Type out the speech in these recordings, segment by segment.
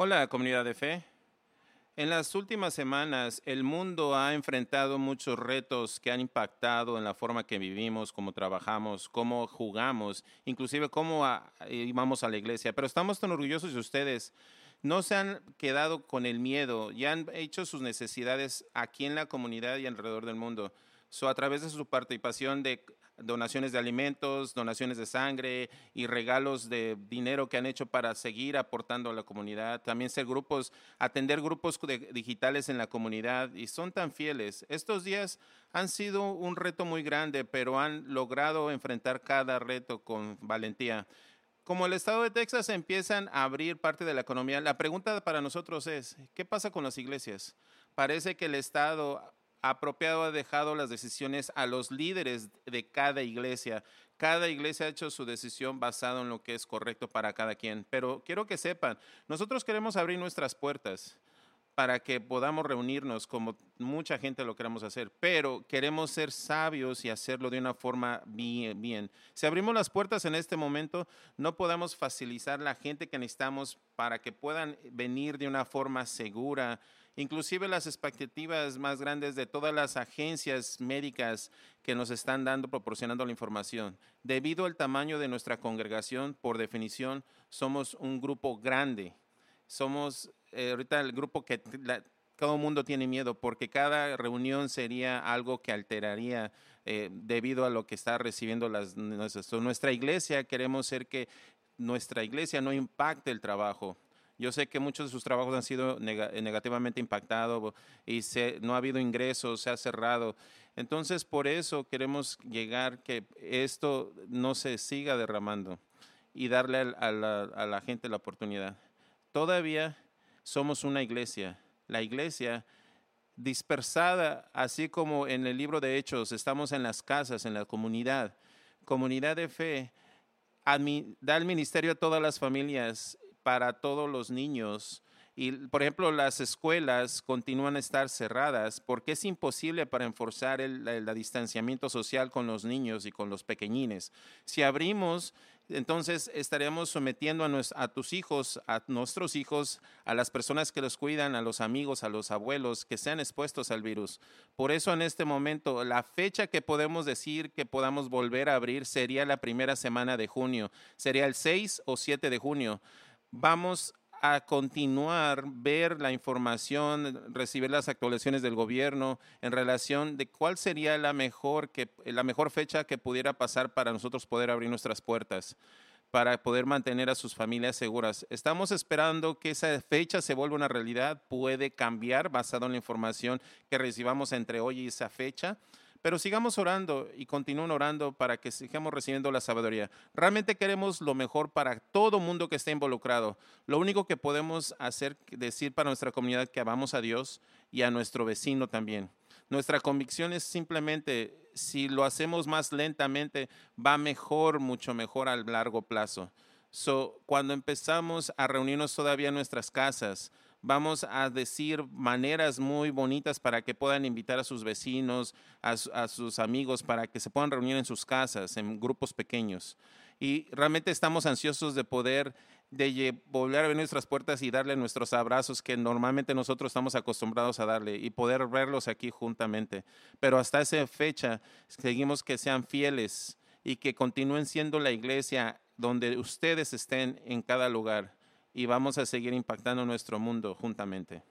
Hola, comunidad de fe. En las últimas semanas, el mundo ha enfrentado muchos retos que han impactado en la forma que vivimos, cómo trabajamos, cómo jugamos, inclusive cómo vamos a la iglesia. Pero estamos tan orgullosos de ustedes. No se han quedado con el miedo y han hecho sus necesidades aquí en la comunidad y alrededor del mundo. So, a través de su participación de donaciones de alimentos, donaciones de sangre y regalos de dinero que han hecho para seguir aportando a la comunidad. También ser grupos, atender grupos digitales en la comunidad y son tan fieles. Estos días han sido un reto muy grande, pero han logrado enfrentar cada reto con valentía. Como el estado de Texas empiezan a abrir parte de la economía, la pregunta para nosotros es, ¿qué pasa con las iglesias? Parece que el estado apropiado ha dejado las decisiones a los líderes de cada iglesia. Cada iglesia ha hecho su decisión basada en lo que es correcto para cada quien. Pero quiero que sepan, nosotros queremos abrir nuestras puertas para que podamos reunirnos como mucha gente lo queremos hacer, pero queremos ser sabios y hacerlo de una forma bien, bien. Si abrimos las puertas en este momento, no podemos facilitar la gente que necesitamos para que puedan venir de una forma segura, inclusive las expectativas más grandes de todas las agencias médicas que nos están dando, proporcionando la información. Debido al tamaño de nuestra congregación, por definición, somos un grupo grande. Somos eh, ahorita el grupo que todo el mundo tiene miedo porque cada reunión sería algo que alteraría eh, debido a lo que está recibiendo las, nuestra iglesia. Queremos ser que nuestra iglesia no impacte el trabajo yo sé que muchos de sus trabajos han sido negativamente impactados y se, no ha habido ingresos, se ha cerrado. Entonces, por eso queremos llegar que esto no se siga derramando y darle a la, a la gente la oportunidad. Todavía somos una iglesia. La iglesia dispersada, así como en el libro de Hechos, estamos en las casas, en la comunidad, comunidad de fe, da el ministerio a todas las familias para todos los niños. Y, por ejemplo, las escuelas continúan a estar cerradas porque es imposible para enforzar el, distanciamiento social con los niños y con los pequeñines. Si abrimos, entonces estaremos sometiendo a, a, tus hijos, a nuestros hijos, a las personas que los cuidan, a los amigos, a los abuelos, que sean expuestos al virus. Por eso en este momento, la fecha que podemos decir que podamos volver a abrir sería la primera semana de junio, sería el 6 o 7 de junio vamos a continuar ver la información, recibir las actualizaciones del gobierno en relación de cuál sería la mejor, que, la mejor fecha que pudiera pasar para nosotros poder abrir nuestras puertas, para poder mantener a sus familias seguras. Estamos esperando que esa fecha se vuelva una realidad, puede cambiar basado en la información que recibamos entre hoy y esa fecha pero sigamos orando y continúen orando para que sigamos recibiendo la sabiduría. Realmente queremos lo mejor para todo mundo que esté involucrado. Lo único que podemos hacer, decir para nuestra comunidad que amamos a Dios y a nuestro vecino también. Nuestra convicción es simplemente, si lo hacemos más lentamente, va mejor, mucho mejor a largo plazo. So, cuando empezamos a reunirnos todavía en nuestras casas, vamos a decir maneras muy bonitas para que puedan invitar a sus vecinos, a, sus amigos, para que se puedan reunir en sus casas, en grupos pequeños. Y realmente estamos ansiosos de poder de volver a abrir nuestras puertas y darle nuestros abrazos que normalmente nosotros estamos acostumbrados a darle y poder verlos aquí juntamente. Pero hasta esa fecha seguimos que sean fieles y que continúen siendo la iglesia donde ustedes estén en cada lugar y vamos a seguir impactando nuestro mundo juntamente.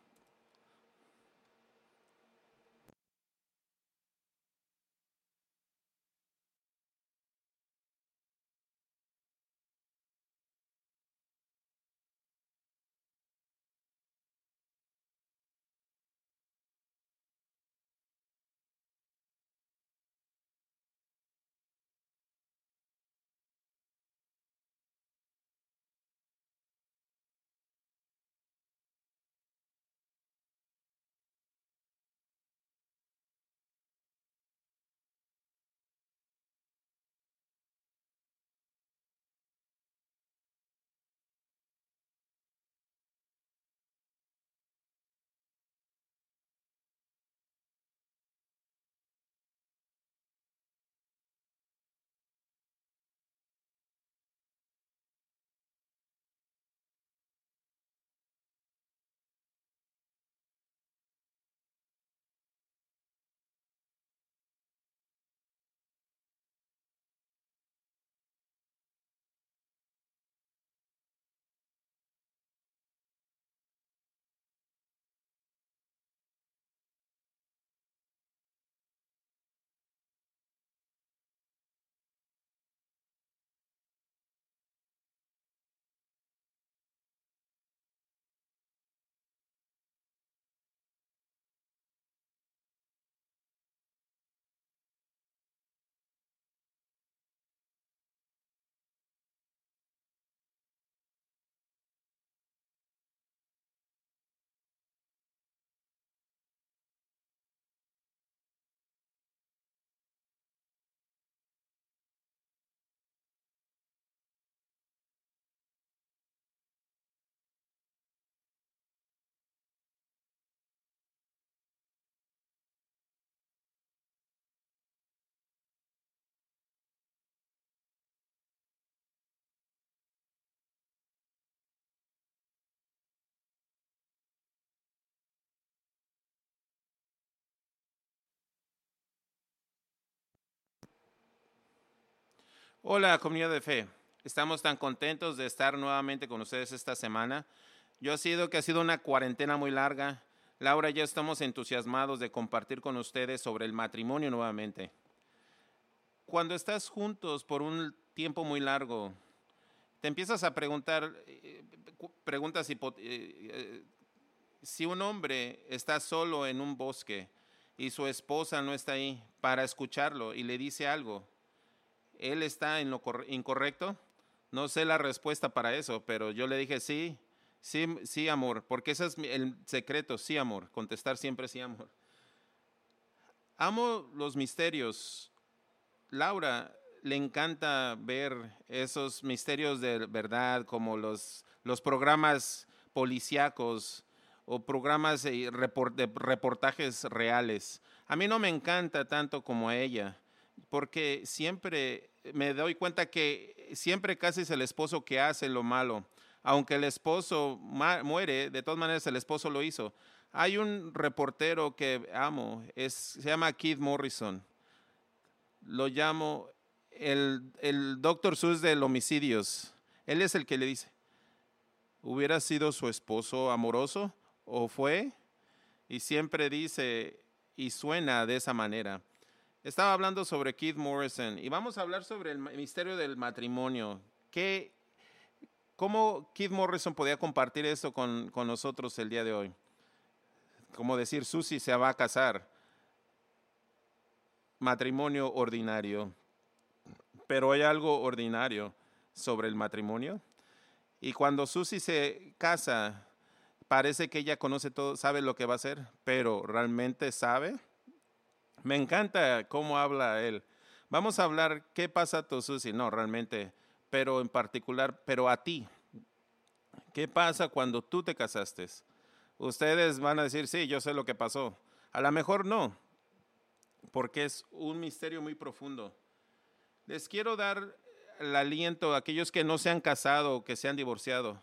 Hola, comunidad de fe. Estamos tan contentos de estar nuevamente con ustedes esta semana. Yo ha sido que ha sido una cuarentena muy larga. Laura, ya estamos entusiasmados de compartir con ustedes sobre el matrimonio nuevamente. Cuando estás juntos por un tiempo muy largo, te empiezas a preguntar eh, preguntas eh, eh, si un hombre está solo en un bosque y su esposa no está ahí para escucharlo y le dice algo, él está en lo incorrecto? No sé la respuesta para eso, pero yo le dije sí, sí, sí, amor, porque ese es el secreto, sí, amor, contestar siempre sí, amor. Amo los misterios. Laura le encanta ver esos misterios de verdad, como los, los programas policíacos o programas de reportajes reales. A mí no me encanta tanto como a ella porque siempre me doy cuenta que siempre casi es el esposo que hace lo malo. Aunque el esposo muere, de todas maneras el esposo lo hizo. Hay un reportero que amo, se llama Keith Morrison. Lo llamo el, el doctor Sus de homicidios. Él es el que le dice, ¿hubiera sido su esposo amoroso o fue? Y siempre dice, y suena de esa manera. Estaba hablando sobre Keith Morrison y vamos a hablar sobre el misterio del matrimonio. ¿Qué, ¿Cómo Keith Morrison podía compartir esto con, con nosotros el día de hoy? Como decir, Susie se va a casar. Matrimonio ordinario. Pero hay algo ordinario sobre el matrimonio. Y cuando Susie se casa, parece que ella conoce todo, sabe lo que va a hacer, pero realmente sabe me encanta cómo habla él. Vamos a hablar qué pasa a Susi, no, realmente, pero en particular, pero a ti. ¿Qué pasa cuando tú te casaste? Ustedes van a decir, sí, yo sé lo que pasó. A lo mejor no, porque es un misterio muy profundo. Les quiero dar el aliento a aquellos que no se han casado o que se han divorciado.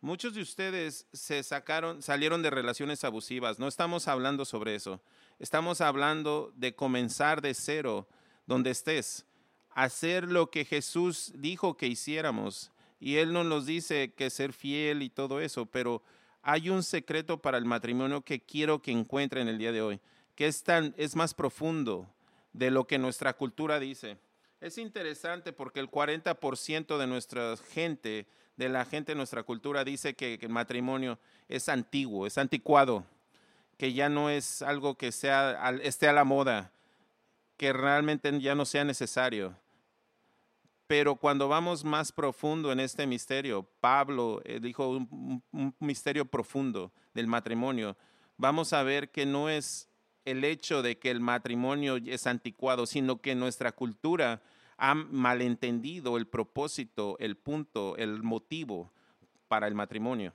Muchos de ustedes se sacaron, salieron de relaciones abusivas. No estamos hablando sobre eso. Estamos hablando de comenzar de cero, donde estés, hacer lo que Jesús dijo que hiciéramos. Y Él nos nos dice que ser fiel y todo eso, pero hay un secreto para el matrimonio que quiero que encuentren el día de hoy, que es, tan, es más profundo de lo que nuestra cultura dice. Es interesante porque el 40% de nuestra gente de la gente de nuestra cultura dice que, el matrimonio es antiguo, es anticuado, que ya no es algo que sea, esté a la moda, que realmente ya no sea necesario. Pero cuando vamos más profundo en este misterio, Pablo eh, dijo un, un, misterio profundo del matrimonio, vamos a ver que no es el hecho de que el matrimonio es anticuado, sino que nuestra cultura han malentendido el propósito, el punto, el motivo para el matrimonio.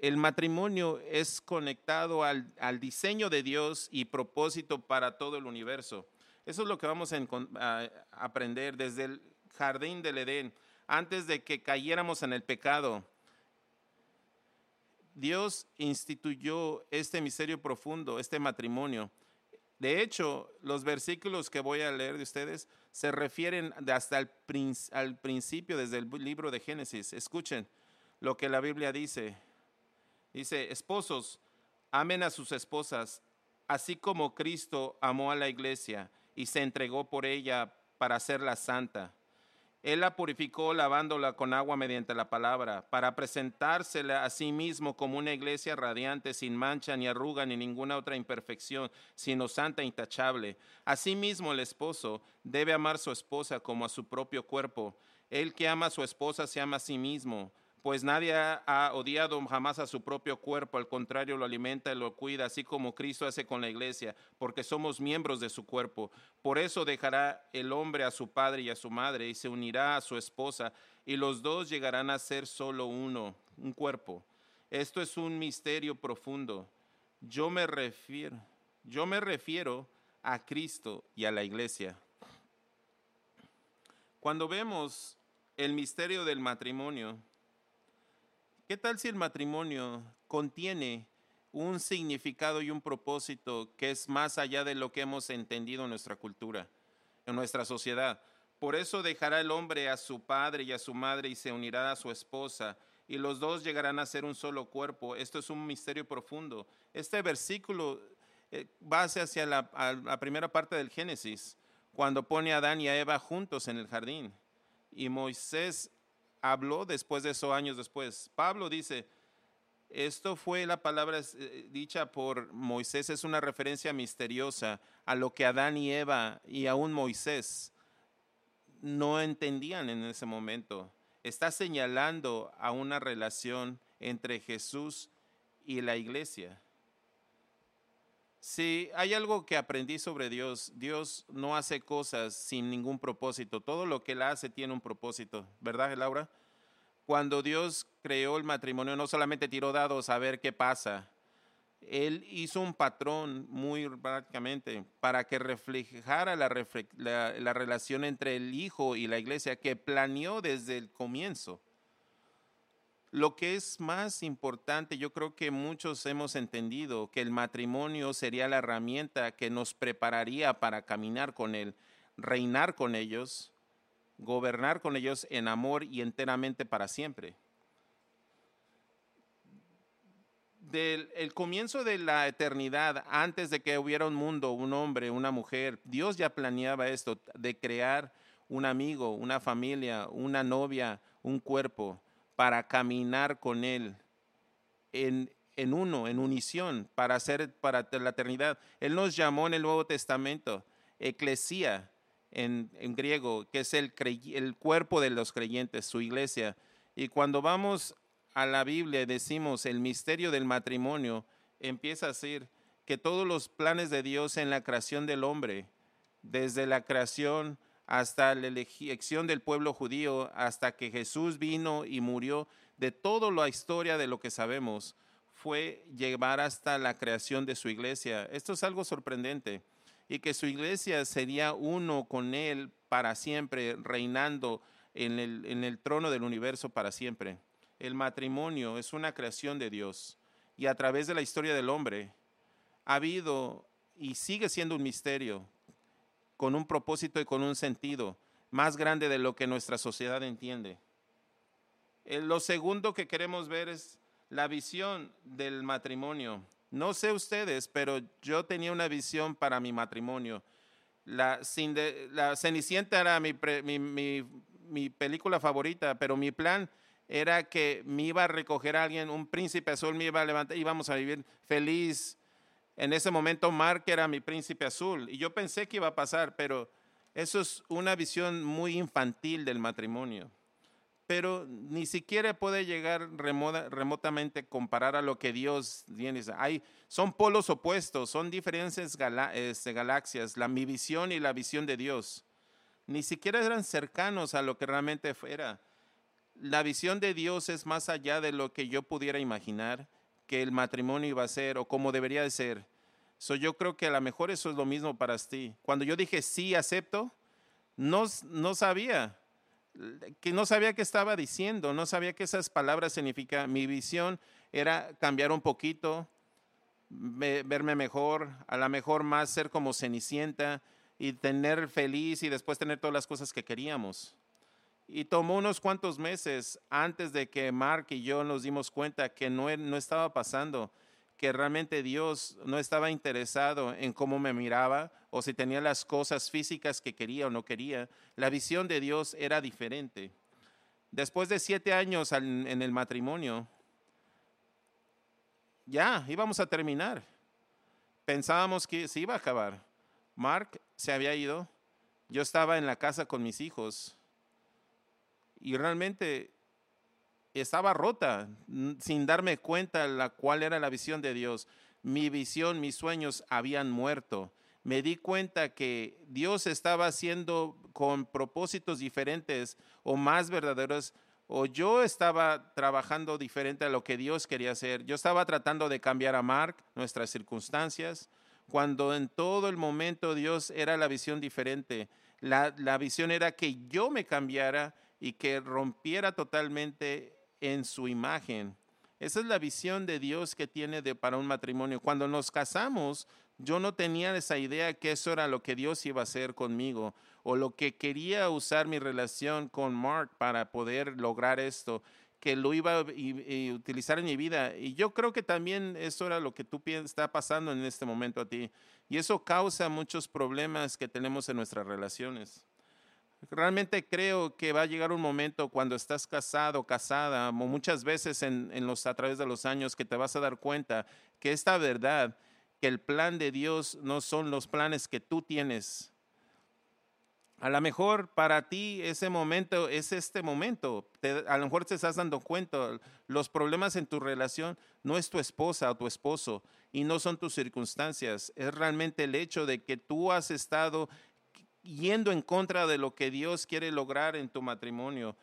El matrimonio es conectado al, diseño de Dios y propósito para todo el universo. Eso es lo que vamos a, aprender desde el jardín del Edén, antes de que cayéramos en el pecado. Dios instituyó este misterio profundo, este matrimonio de hecho, los versículos que voy a leer de ustedes se refieren hasta al, al principio, desde el libro de Génesis. Escuchen lo que la Biblia dice. Dice, esposos, amen a sus esposas, así como Cristo amó a la iglesia y se entregó por ella para hacerla santa él la purificó lavándola con agua mediante la palabra, para presentársela a sí mismo como una iglesia radiante, sin mancha ni arruga ni ninguna otra imperfección, sino santa e intachable. Asimismo el esposo debe amar a su esposa como a su propio cuerpo. El que ama a su esposa se ama a sí mismo pues nadie ha, odiado jamás a su propio cuerpo, al contrario lo alimenta y lo cuida, así como Cristo hace con la iglesia, porque somos miembros de su cuerpo. Por eso dejará el hombre a su padre y a su madre y se unirá a su esposa, y los dos llegarán a ser solo uno, un cuerpo. Esto es un misterio profundo. Yo me refiero, yo me refiero a Cristo y a la iglesia. Cuando vemos el misterio del matrimonio, ¿Qué tal si el matrimonio contiene un significado y un propósito que es más allá de lo que hemos entendido en nuestra cultura? en nuestra sociedad. Por eso dejará el hombre a su padre y a su madre y se unirá a su esposa y los dos llegarán a ser un solo cuerpo. Esto es un misterio profundo. Este versículo eh, va hacia la, primera parte del Génesis, cuando pone a Adán y a Eva juntos en el jardín. Y Moisés habló después de eso, años después. Pablo dice, esto fue la palabra eh, dicha por Moisés, es una referencia misteriosa a lo que Adán y Eva y aún Moisés no entendían en ese momento. Está señalando a una relación entre Jesús y la iglesia. Si hay algo que aprendí sobre Dios, Dios no hace cosas sin ningún propósito. Todo lo que Él hace tiene un propósito, ¿verdad, Laura? Cuando Dios creó el matrimonio, no solamente tiró dados a ver qué pasa, él hizo un patrón muy prácticamente para que reflejara la, la, relación entre el hijo y la iglesia que planeó desde el comienzo. Lo que es más importante, yo creo que muchos hemos entendido que el matrimonio sería la herramienta que nos prepararía para caminar con Él, reinar con ellos, gobernar con ellos en amor y enteramente para siempre. del el comienzo de la eternidad, antes de que hubiera un mundo, un hombre, una mujer, Dios ya planeaba esto, de crear un amigo, una familia, una novia, un cuerpo, para caminar con Él en, en uno, en unición, para hacer para la eternidad. Él nos llamó en el Nuevo Testamento, eclesía en, en griego, que es el, el cuerpo de los creyentes, su iglesia. Y cuando vamos a la Biblia decimos el misterio del matrimonio, empieza a ser que todos los planes de Dios en la creación del hombre, desde la creación hasta la elección del pueblo judío, hasta que Jesús vino y murió, de toda la historia de lo que sabemos, fue llevar hasta la creación de su iglesia. Esto es algo sorprendente. Y que su iglesia sería uno con Él para siempre, reinando en el, en el trono del universo para siempre. El matrimonio es una creación de Dios y a través de la historia del hombre ha habido y sigue siendo un misterio con un propósito y con un sentido más grande de lo que nuestra sociedad entiende. Eh, lo segundo que queremos ver es la visión del matrimonio. No sé ustedes, pero yo tenía una visión para mi matrimonio. La, Cenicienta era mi, película favorita, pero mi plan era que me iba a recoger a alguien, un príncipe azul me iba a levantar, íbamos a vivir feliz. En ese momento Mark era mi príncipe azul y yo pensé que iba a pasar, pero eso es una visión muy infantil del matrimonio. Pero ni siquiera puede llegar remotamente comparar a lo que Dios tiene. Hay, son polos opuestos, son diferentes este, galaxias, la, mi visión y la visión de Dios. Ni siquiera eran cercanos a lo que realmente era la visión de Dios es más allá de lo que yo pudiera imaginar que el matrimonio iba a ser o cómo debería de ser. So, yo creo que a lo mejor eso es lo mismo para ti. Cuando yo dije sí, acepto, no, no sabía, que no sabía qué estaba diciendo, no sabía que esas palabras significan. Mi visión era cambiar un poquito, verme mejor, a lo mejor más ser como Cenicienta y tener feliz y después tener todas las cosas que queríamos. Y tomó unos cuantos meses antes de que Mark y yo nos dimos cuenta que no, e, no estaba pasando, que realmente Dios no estaba interesado en cómo me miraba o si tenía las cosas físicas que quería o no quería. La visión de Dios era diferente. Después de siete años en el matrimonio, ya íbamos a terminar. Pensábamos que se iba a acabar. Mark se había ido. Yo estaba en la casa con mis hijos y realmente estaba rota sin darme cuenta la cuál era la visión de Dios. Mi visión, mis sueños habían muerto. Me di cuenta que Dios estaba haciendo con propósitos diferentes o más verdaderos o yo estaba trabajando diferente a lo que Dios quería hacer. Yo estaba tratando de cambiar a Mark, nuestras circunstancias, cuando en todo el momento Dios era la visión diferente. La, la visión era que yo me cambiara y que rompiera totalmente en su imagen. Esa es la visión de Dios que tiene de, para un matrimonio. Cuando nos casamos, yo no tenía esa idea que eso era lo que Dios iba a hacer conmigo o lo que quería usar mi relación con Mark para poder lograr esto, que lo iba a utilizar en mi vida. Y yo creo que también eso era lo que tú está pasando en este momento a ti. Y eso causa muchos problemas que tenemos en nuestras relaciones. Realmente creo que va a llegar un momento cuando estás casado, casada, muchas veces en, los, a través de los años, que te vas a dar cuenta que esta verdad, que el plan de Dios no son los planes que tú tienes. A lo mejor para ti ese momento es este momento. a lo mejor te estás dando cuenta, los problemas en tu relación no es tu esposa o tu esposo y no son tus circunstancias. Es realmente el hecho de que tú has estado yendo en contra de lo que Dios quiere lograr en tu matrimonio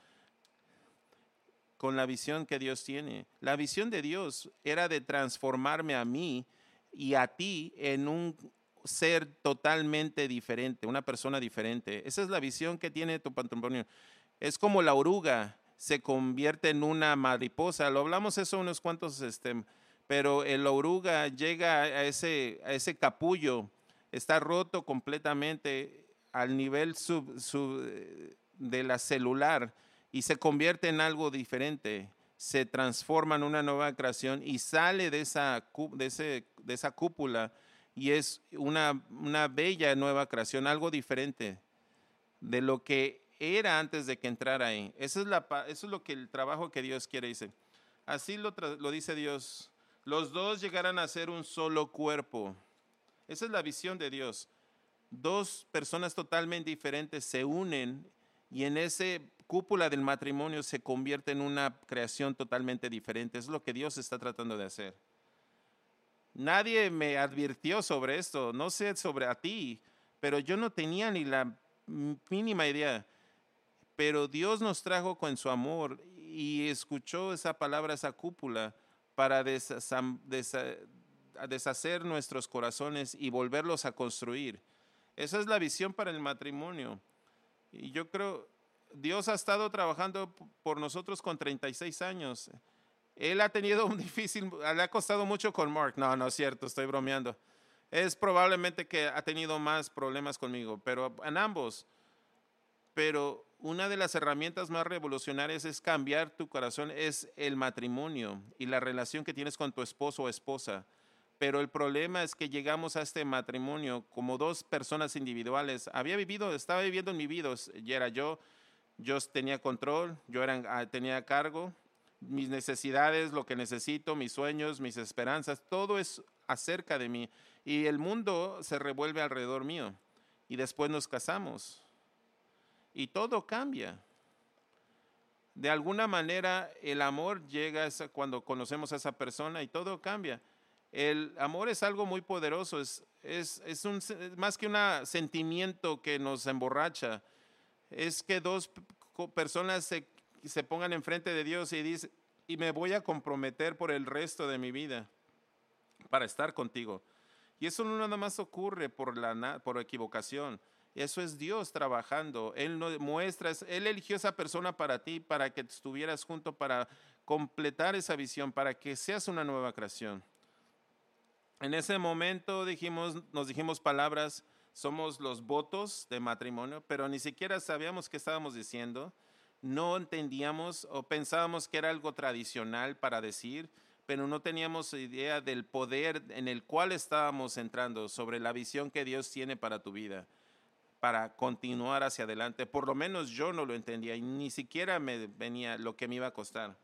con la visión que Dios tiene. La visión de Dios era de transformarme a mí y a ti en un ser totalmente diferente, una persona diferente. Esa es la visión que tiene tu matrimonio. Es como la oruga se convierte en una mariposa. Lo hablamos eso unos cuantos, este, pero el oruga llega a ese, a ese capullo, está roto completamente al nivel de la celular y se convierte en algo diferente, se transforma en una nueva creación y sale de esa, de de esa cúpula y es una, una bella nueva creación, algo diferente de lo que era antes de que entrara ahí. Eso es, la, eso es lo que el trabajo que Dios quiere, dice. Así lo, lo dice Dios. Los dos llegarán a ser un solo cuerpo. Esa es la visión de Dios dos personas totalmente diferentes se unen y en ese cúpula del matrimonio se convierte en una creación totalmente diferente. Es lo que Dios está tratando de hacer. Nadie me advirtió sobre esto, no sé sobre a ti, pero yo no tenía ni la mínima idea. Pero Dios nos trajo con su amor y escuchó esa palabra, esa cúpula, para deshacer nuestros corazones y volverlos a construir. Esa es la visión para el matrimonio. Y yo creo, Dios ha estado trabajando por nosotros con 36 años. Él ha tenido un difícil, le ha costado mucho con Mark. No, no es cierto, estoy bromeando. Es probablemente que ha tenido más problemas conmigo, pero en ambos. Pero una de las herramientas más revolucionarias es cambiar tu corazón, es el matrimonio y la relación que tienes con tu esposo o esposa pero el problema es que llegamos a este matrimonio como dos personas individuales. Había vivido, estaba viviendo en mi vida, y era yo, yo tenía control, yo era, ah, tenía cargo, mis necesidades, lo que necesito, mis sueños, mis esperanzas, todo es acerca de mí. Y el mundo se revuelve alrededor mío. Y después nos casamos. Y todo cambia. De alguna manera el amor llega cuando conocemos a esa persona y todo cambia. El amor es algo muy poderoso, es, es, un, más que un sentimiento que nos emborracha. Es que dos personas se, se pongan enfrente de Dios y dicen, y me voy a comprometer por el resto de mi vida para estar contigo. Y eso no nada más ocurre por, la, por equivocación. Eso es Dios trabajando. Él no muestra, Él eligió esa persona para ti, para que estuvieras junto, para completar esa visión, para que seas una nueva creación. En ese momento dijimos, nos dijimos palabras, somos los votos de matrimonio, pero ni siquiera sabíamos qué estábamos diciendo. No entendíamos o pensábamos que era algo tradicional para decir, pero no teníamos idea del poder en el cual estábamos entrando, sobre la visión que Dios tiene para tu vida, para continuar hacia adelante. Por lo menos yo no lo entendía y ni siquiera me venía lo que me iba a costar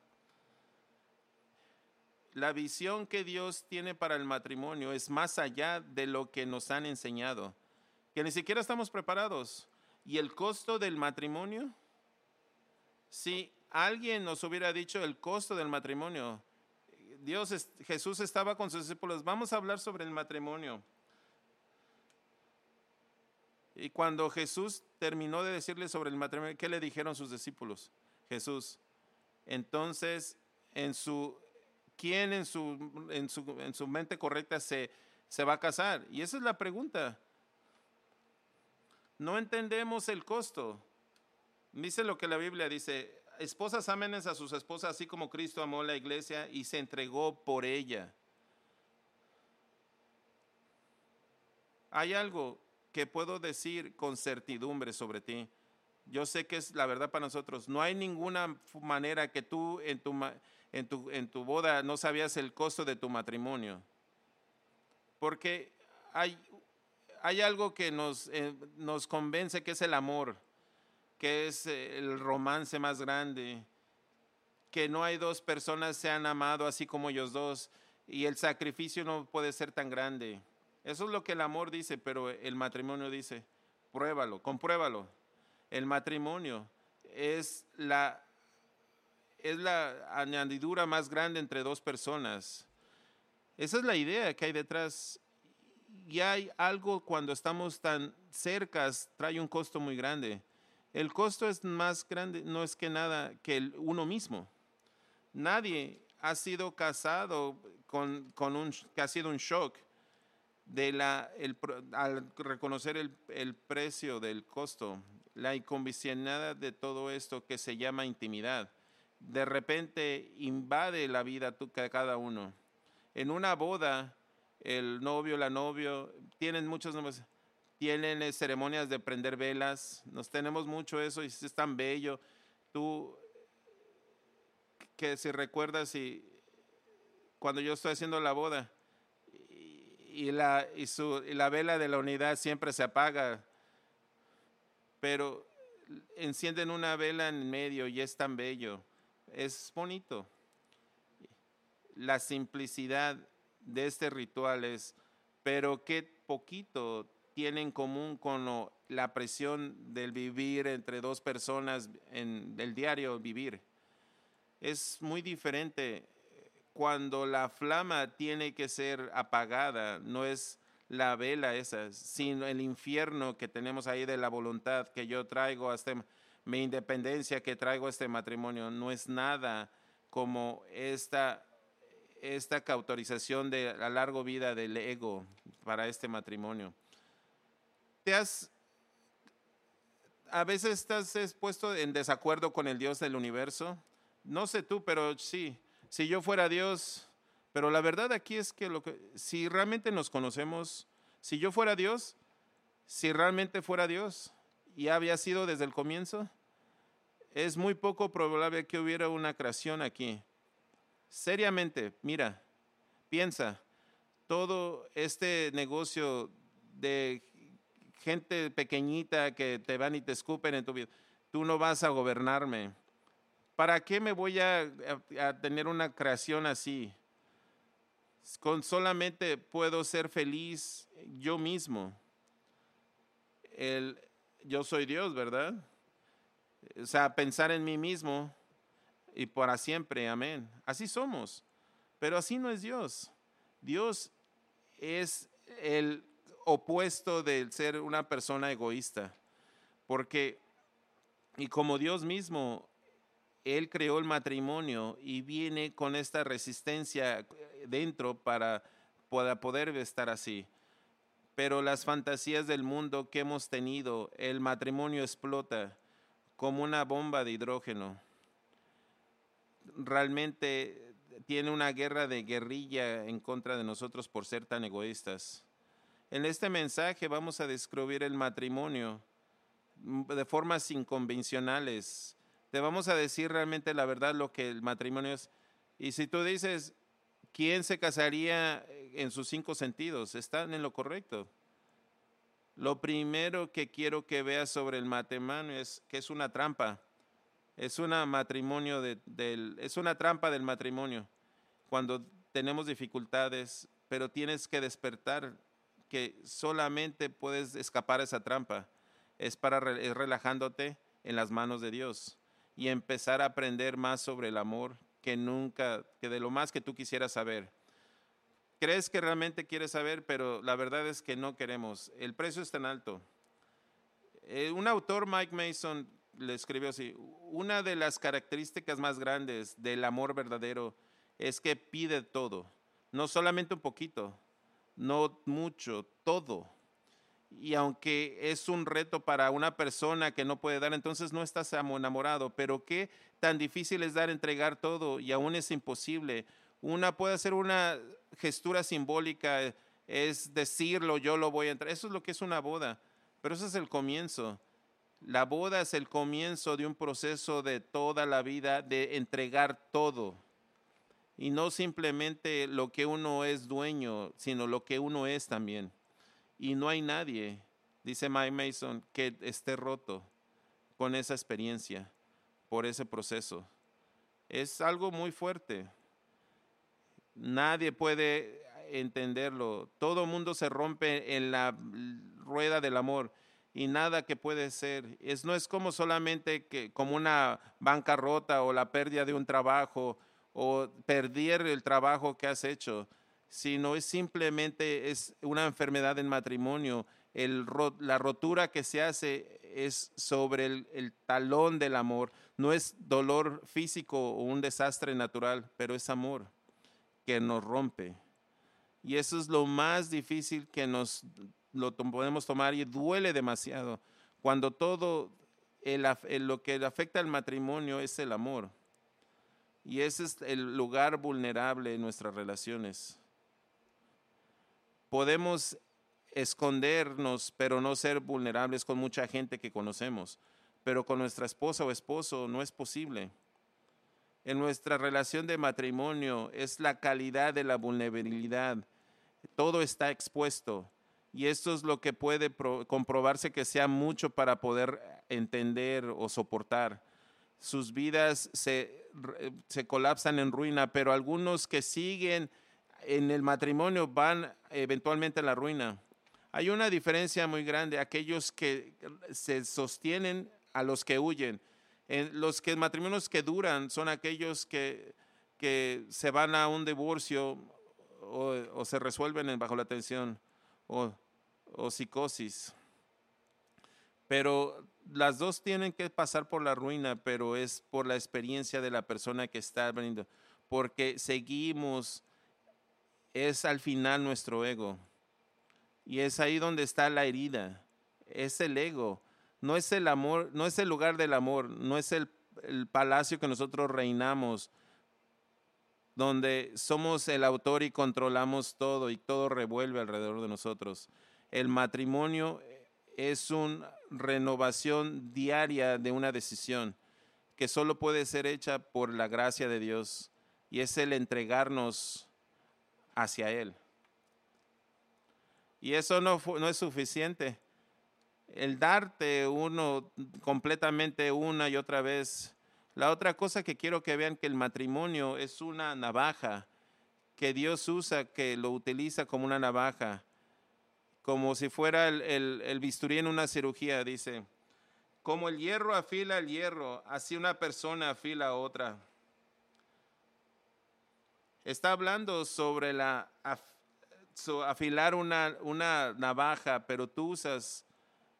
la visión que Dios tiene para el matrimonio es más allá de lo que nos han enseñado, que ni siquiera estamos preparados. ¿Y el costo del matrimonio? Si alguien nos hubiera dicho el costo del matrimonio, Dios, Jesús estaba con sus discípulos, vamos a hablar sobre el matrimonio. Y cuando Jesús terminó de decirle sobre el matrimonio, ¿qué le dijeron sus discípulos? Jesús. Entonces, en su ¿quién en su, en su, mente correcta se, se va a casar? Y esa es la pregunta. No entendemos el costo. Dice lo que la Biblia dice, esposas amen a sus esposas así como Cristo amó la iglesia y se entregó por ella. Hay algo que puedo decir con certidumbre sobre ti. Yo sé que es la verdad para nosotros. No hay ninguna manera que tú en tu, en tu, en tu boda no sabías el costo de tu matrimonio. Porque hay, hay algo que nos, eh, nos convence que es el amor, que es eh, el romance más grande, que no hay dos personas se han amado así como ellos dos y el sacrificio no puede ser tan grande. Eso es lo que el amor dice, pero el matrimonio dice, pruébalo, compruébalo. El matrimonio es la, es la añadidura más grande entre dos personas. Esa es la idea que hay detrás. Y hay algo cuando estamos tan cercas, trae un costo muy grande. El costo es más grande, no es que nada, que el uno mismo. Nadie ha sido casado con, con un, que ha sido un shock de la, el, al reconocer el, el, precio del costo, la incondicionalidad de todo esto que se llama intimidad, de repente invade la vida de cada uno. En una boda, el novio, la novio, tienen muchos tienen eh, ceremonias de prender velas, nos tenemos mucho eso y es tan bello. Tú, que si recuerdas, y cuando yo estoy haciendo la boda, y la, y, su, y la vela de la unidad siempre se apaga, pero encienden una vela en medio y es tan bello, es bonito. La simplicidad de este ritual es, pero qué poquito tiene en común con la presión del vivir entre dos personas en el diario vivir. Es muy diferente cuando la flama tiene que ser apagada, no es la vela esa, sino el infierno que tenemos ahí de la voluntad que yo traigo hasta mi independencia que traigo a este matrimonio, no es nada como esta, esta cautorización de la larga vida del ego para este matrimonio. Te has, a veces estás puesto en desacuerdo con el Dios del universo. No sé tú, pero sí si yo fuera Dios, pero la verdad aquí es que, lo que si realmente nos conocemos, si yo fuera Dios, si realmente fuera Dios y había sido desde el comienzo, es muy poco probable que hubiera una creación aquí. Seriamente, mira, piensa, todo este negocio de gente pequeñita que te van y te escupen en tu vida, tú no vas a gobernarme ¿Para qué me voy a, tener una creación así? Con solamente puedo ser feliz yo mismo. El, yo soy Dios, ¿verdad? O sea, pensar en mí mismo y para siempre, amén. Así somos. Pero así no es Dios. Dios es el opuesto de ser una persona egoísta. Porque, y como Dios mismo él creó el matrimonio y viene con esta resistencia dentro para, poder estar así. Pero las fantasías del mundo que hemos tenido, el matrimonio explota como una bomba de hidrógeno. Realmente tiene una guerra de guerrilla en contra de nosotros por ser tan egoístas. En este mensaje vamos a describir el matrimonio de formas inconvencionales, te vamos a decir realmente la verdad, lo que el matrimonio es. Y si tú dices, ¿quién se casaría en sus cinco sentidos? Están en lo correcto. Lo primero que quiero que veas sobre el matrimonio es que es una trampa. Es una matrimonio del, es una trampa del matrimonio. Cuando tenemos dificultades, pero tienes que despertar que solamente puedes escapar a esa trampa. Es para relajándote en las manos de Dios y empezar a aprender más sobre el amor que nunca, que de lo más que tú quisieras saber. Crees que realmente quieres saber, pero la verdad es que no queremos. El precio es tan alto. Eh, un autor, Mike Mason, le escribió así, una de las características más grandes del amor verdadero es que pide todo, no solamente un poquito, no mucho, todo. Y aunque es un reto para una persona que no puede dar, entonces no estás enamorado. Pero qué tan difícil es dar, entregar todo y aún es imposible. Una puede hacer una gestura simbólica, es decirlo, yo lo voy a entrar. Eso es lo que es una boda. Pero eso es el comienzo. La boda es el comienzo de un proceso de toda la vida de entregar todo. Y no simplemente lo que uno es dueño, sino lo que uno es también. Y no hay nadie, dice Mike Mason, que esté roto con esa experiencia, por ese proceso. Es algo muy fuerte. Nadie puede entenderlo. Todo mundo se rompe en la rueda del amor y nada que puede ser. Es, no es como solamente que, como una bancarrota o la pérdida de un trabajo o perder el trabajo que has hecho, sino es simplemente es una enfermedad en matrimonio. El, la rotura que se hace es sobre el, el talón del amor. No es dolor físico o un desastre natural, pero es amor que nos rompe. Y eso es lo más difícil que nos lo podemos tomar y duele demasiado. Cuando todo lo que afecta al matrimonio es el amor. Y ese es el lugar vulnerable en nuestras relaciones. Podemos escondernos, pero no ser vulnerables con mucha gente que conocemos. Pero con nuestra esposa o esposo no es posible. En nuestra relación de matrimonio es la calidad de la vulnerabilidad. Todo está expuesto y esto es lo que puede comprobarse que sea mucho para poder entender o soportar. Sus vidas se, se colapsan en ruina, pero algunos que siguen en el matrimonio van eventualmente a la ruina. Hay una diferencia muy grande, aquellos que se sostienen a los que huyen. En los que matrimonios que duran son aquellos que, que se van a un divorcio o, o se resuelven bajo la tensión o, psicosis. Pero las dos tienen que pasar por la ruina, pero es por la experiencia de la persona que está veniendo. Porque seguimos, es al final nuestro ego. Y es ahí donde está la herida. Es el ego. No es el amor, no es el lugar del amor, no es el, palacio que nosotros reinamos, donde somos el autor y controlamos todo y todo revuelve alrededor de nosotros. El matrimonio es una renovación diaria de una decisión que solo puede ser hecha por la gracia de Dios y es el entregarnos hacia Él. Y eso no es suficiente. El darte uno completamente una y otra vez la otra cosa que quiero que vean que el matrimonio es una navaja que Dios usa, que lo utiliza como una navaja, como si fuera el, bisturí en una cirugía, dice. Como el hierro afila el hierro, así una persona afila a otra. Está hablando sobre la afilar una, una navaja, pero tú usas,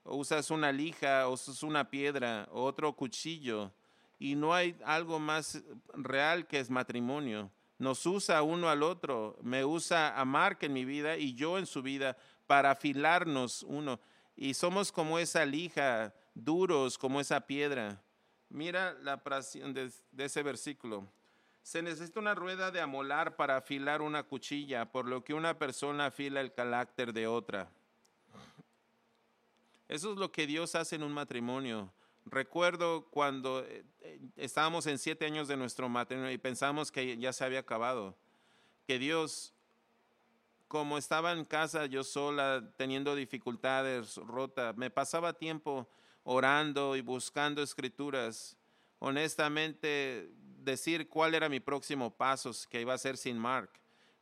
usas una lija, o usas una piedra, o otro cuchillo y no hay algo más real que es matrimonio. Nos usa uno al otro, me usa a Mark en mi vida y yo en su vida para afilarnos uno. Y somos como esa lija, duros como esa piedra. Mira la frase de, de ese versículo. Se necesita una rueda de amolar para afilar una cuchilla, por lo que una persona afila el carácter de otra. Eso es lo que Dios hace en un matrimonio. Recuerdo cuando eh, eh, estábamos en siete años de nuestro matrimonio y pensamos que ya se había acabado, que Dios, como estaba en casa yo sola, teniendo dificultades, rota, me pasaba tiempo orando y buscando escrituras. Honestamente, decir cuál era mi próximo paso que iba a ser sin Mark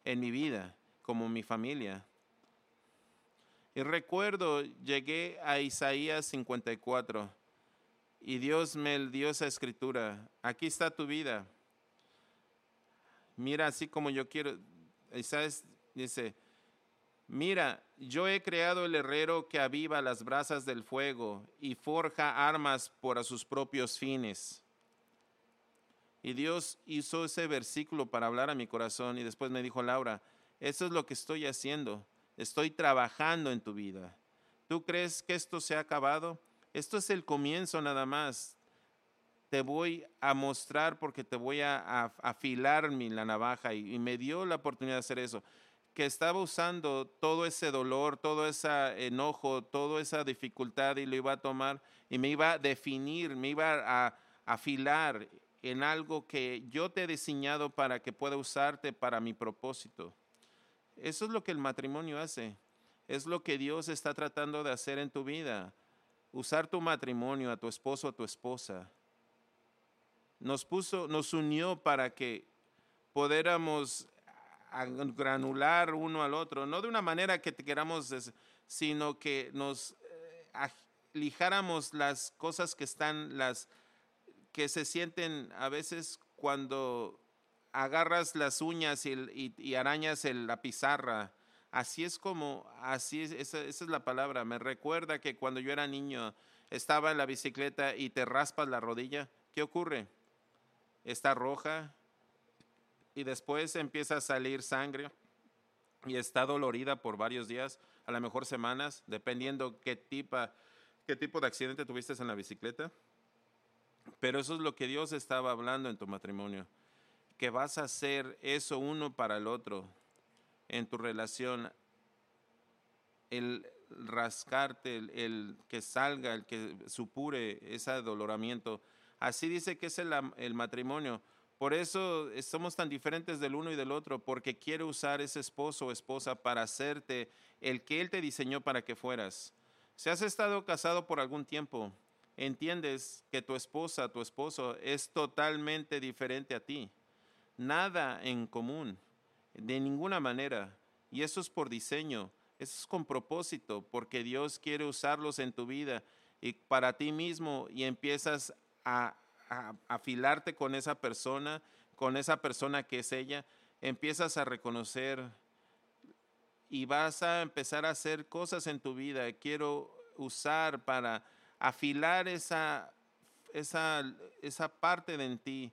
en mi vida, como mi familia. Y recuerdo, llegué a Isaías 54 y Dios me dio esa escritura. Aquí está tu vida. Mira así como yo quiero. Isaías dice, mira, yo he creado el herrero que aviva las brasas del fuego y forja armas para sus propios fines. Y Dios hizo ese versículo para hablar a mi corazón y después me dijo, Laura, eso es lo que estoy haciendo. Estoy trabajando en tu vida. ¿Tú crees que esto se ha acabado? Esto es el comienzo nada más. Te voy a mostrar porque te voy a, afilar mi, la navaja y, me dio la oportunidad de hacer eso. Que estaba usando todo ese dolor, todo ese enojo, toda esa dificultad y lo iba a tomar y me iba a definir, me iba a afilar en algo que yo te he diseñado para que pueda usarte para mi propósito. Eso es lo que el matrimonio hace. Es lo que Dios está tratando de hacer en tu vida. Usar tu matrimonio, a tu esposo, a tu esposa. Nos puso, nos unió para que pudiéramos granular uno al otro, no de una manera que te queramos, sino que nos eh, lijáramos las cosas que están, las que se sienten a veces cuando agarras las uñas y, arañas la pizarra. Así es como, así es, esa, esa, es la palabra. Me recuerda que cuando yo era niño estaba en la bicicleta y te raspas la rodilla. ¿Qué ocurre? Está roja y después empieza a salir sangre y está dolorida por varios días, a lo mejor semanas, dependiendo qué tipo, qué tipo de accidente tuviste en la bicicleta. Pero eso es lo que Dios estaba hablando en tu matrimonio, que vas a hacer eso uno para el otro en tu relación, el rascarte, el, que salga, el que supure ese doloramiento. Así dice que es el, el matrimonio. Por eso somos tan diferentes del uno y del otro, porque quiere usar ese esposo o esposa para hacerte el que Él te diseñó para que fueras. Si has estado casado por algún tiempo, entiendes que tu esposa, tu esposo es totalmente diferente a ti. Nada en común, de ninguna manera. Y eso es por diseño, eso es con propósito, porque Dios quiere usarlos en tu vida y para ti mismo y empiezas a, afilarte con esa persona, con esa persona que es ella, empiezas a reconocer y vas a empezar a hacer cosas en tu vida. Quiero usar para afilar esa, esa, esa parte de ti.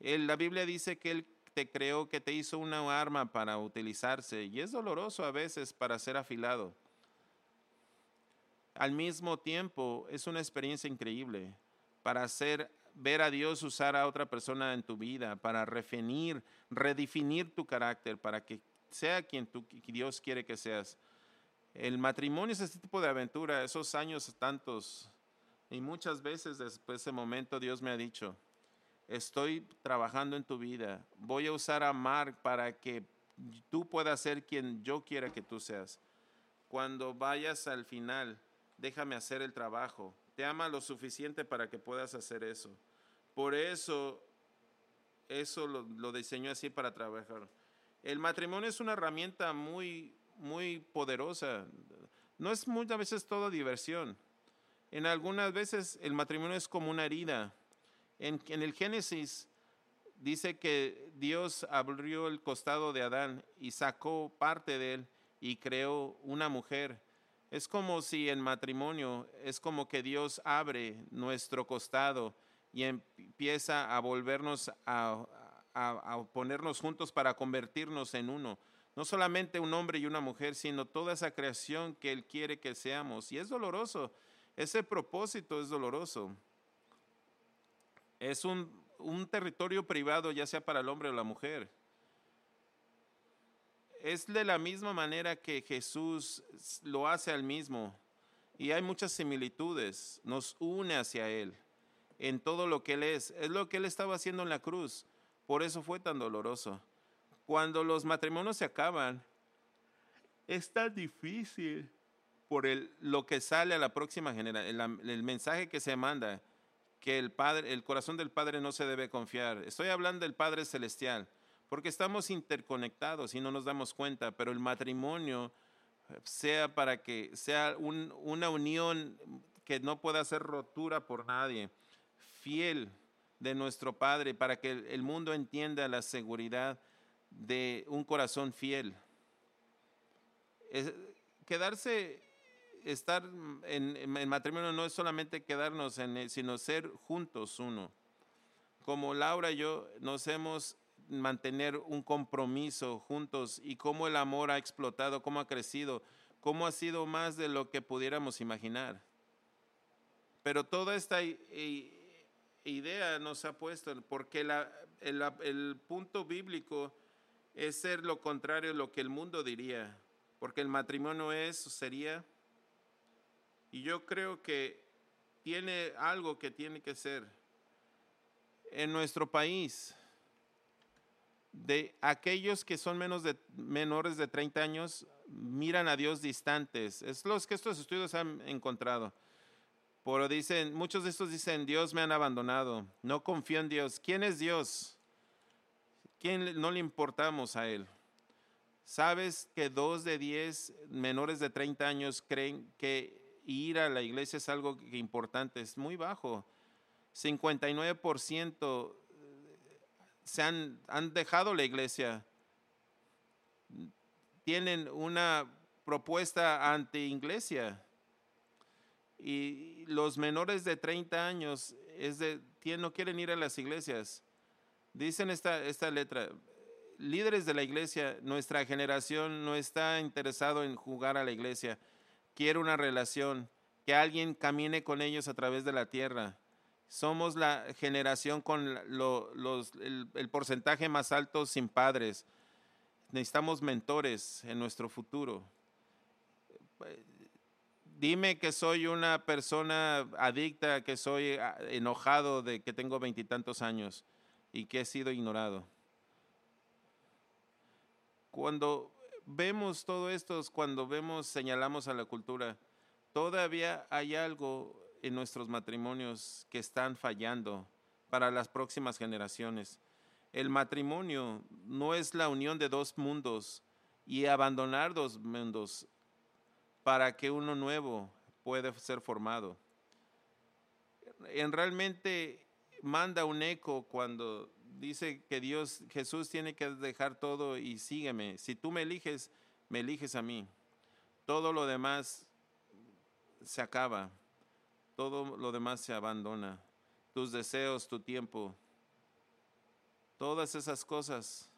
La Biblia dice que Él te creó, que te hizo una arma para utilizarse y es doloroso a veces para ser afilado. Al mismo tiempo es una experiencia increíble para ver a Dios usar a otra persona en tu vida, para refinir, redefinir tu carácter, para que sea quien Dios quiere que seas. El matrimonio es este tipo de aventura, esos años tantos. Y muchas veces después de ese momento Dios me ha dicho, estoy trabajando en tu vida, voy a usar a Mark para que tú puedas ser quien yo quiera que tú seas. Cuando vayas al final, déjame hacer el trabajo. Te ama lo suficiente para que puedas hacer eso. Por eso, eso lo, lo diseñó así para trabajar. El matrimonio es una herramienta muy muy poderosa. No es muchas veces todo diversión. En algunas veces el matrimonio es como una herida. En, el Génesis dice que Dios abrió el costado de Adán y sacó parte de él y creó una mujer. Es como si en matrimonio, es como que Dios abre nuestro costado y empieza a volvernos a, a ponernos juntos para convertirnos en uno no solamente un hombre y una mujer, sino toda esa creación que Él quiere que seamos. Y es doloroso, ese propósito es doloroso. Es un, territorio privado, ya sea para el hombre o la mujer. Es de la misma manera que Jesús lo hace al mismo. Y hay muchas similitudes, nos une hacia Él en todo lo que Él es. Es lo que Él estaba haciendo en la cruz. Por eso fue tan doloroso cuando los matrimonios se acaban, es tan difícil por el, lo que sale a la próxima generación, el, mensaje que se manda, que el, padre, el corazón del Padre no se debe confiar. Estoy hablando del Padre Celestial, porque estamos interconectados y no nos damos cuenta, pero el matrimonio sea para que sea una unión que no pueda ser rotura por nadie, fiel de nuestro Padre, para que el mundo entienda la seguridad de un corazón fiel. quedarse, estar en, matrimonio no es solamente quedarnos en sino ser juntos uno. Como Laura y yo nos hemos mantener un compromiso juntos y cómo el amor ha explotado, cómo ha crecido, cómo ha sido más de lo que pudiéramos imaginar. Pero toda esta idea nos ha puesto, porque el, punto bíblico es ser lo contrario a lo que el mundo diría, porque el matrimonio es, sería, y yo creo que tiene algo que tiene que ser. En nuestro país, de aquellos que son menores de 30 años, miran a Dios distantes. Es los que estos estudios han encontrado. Pero dicen, muchos de estos dicen, Dios me han abandonado, no confío en Dios. ¿Quién es Dios? ¿Quién no le importamos a Él? ¿Sabes que dos de diez menores de 30 años creen que ir a la iglesia es algo importante? Es muy bajo. 59% se han, han dejado la iglesia. Tienen una propuesta anti-iglesia y los menores de 30 años es de, no quieren ir a las iglesias. Dicen esta, esta letra, líderes de la iglesia, nuestra generación no está interesado en jugar a la iglesia, quiere una relación, que alguien camine con ellos a través de la tierra. Somos la generación con el, el porcentaje más alto sin padres. Necesitamos mentores en nuestro futuro dime que soy una persona adicta, que soy ah, enojado de que tengo veintitantos años y que he sido ignorado. Cuando vemos todo esto, cuando vemos, señalamos a la cultura, todavía hay algo en nuestros matrimonios que están fallando para las próximas generaciones. El matrimonio no es la unión de dos mundos y abandonar dos mundos para que uno nuevo pueda ser formado. En realmente manda un eco cuando dice que Dios, Jesús tiene que dejar todo y sígueme. Si tú me eliges, me eliges a mí. Todo lo demás se acaba. Todo lo demás se abandona. Tus deseos, tu tiempo. Todas esas cosas.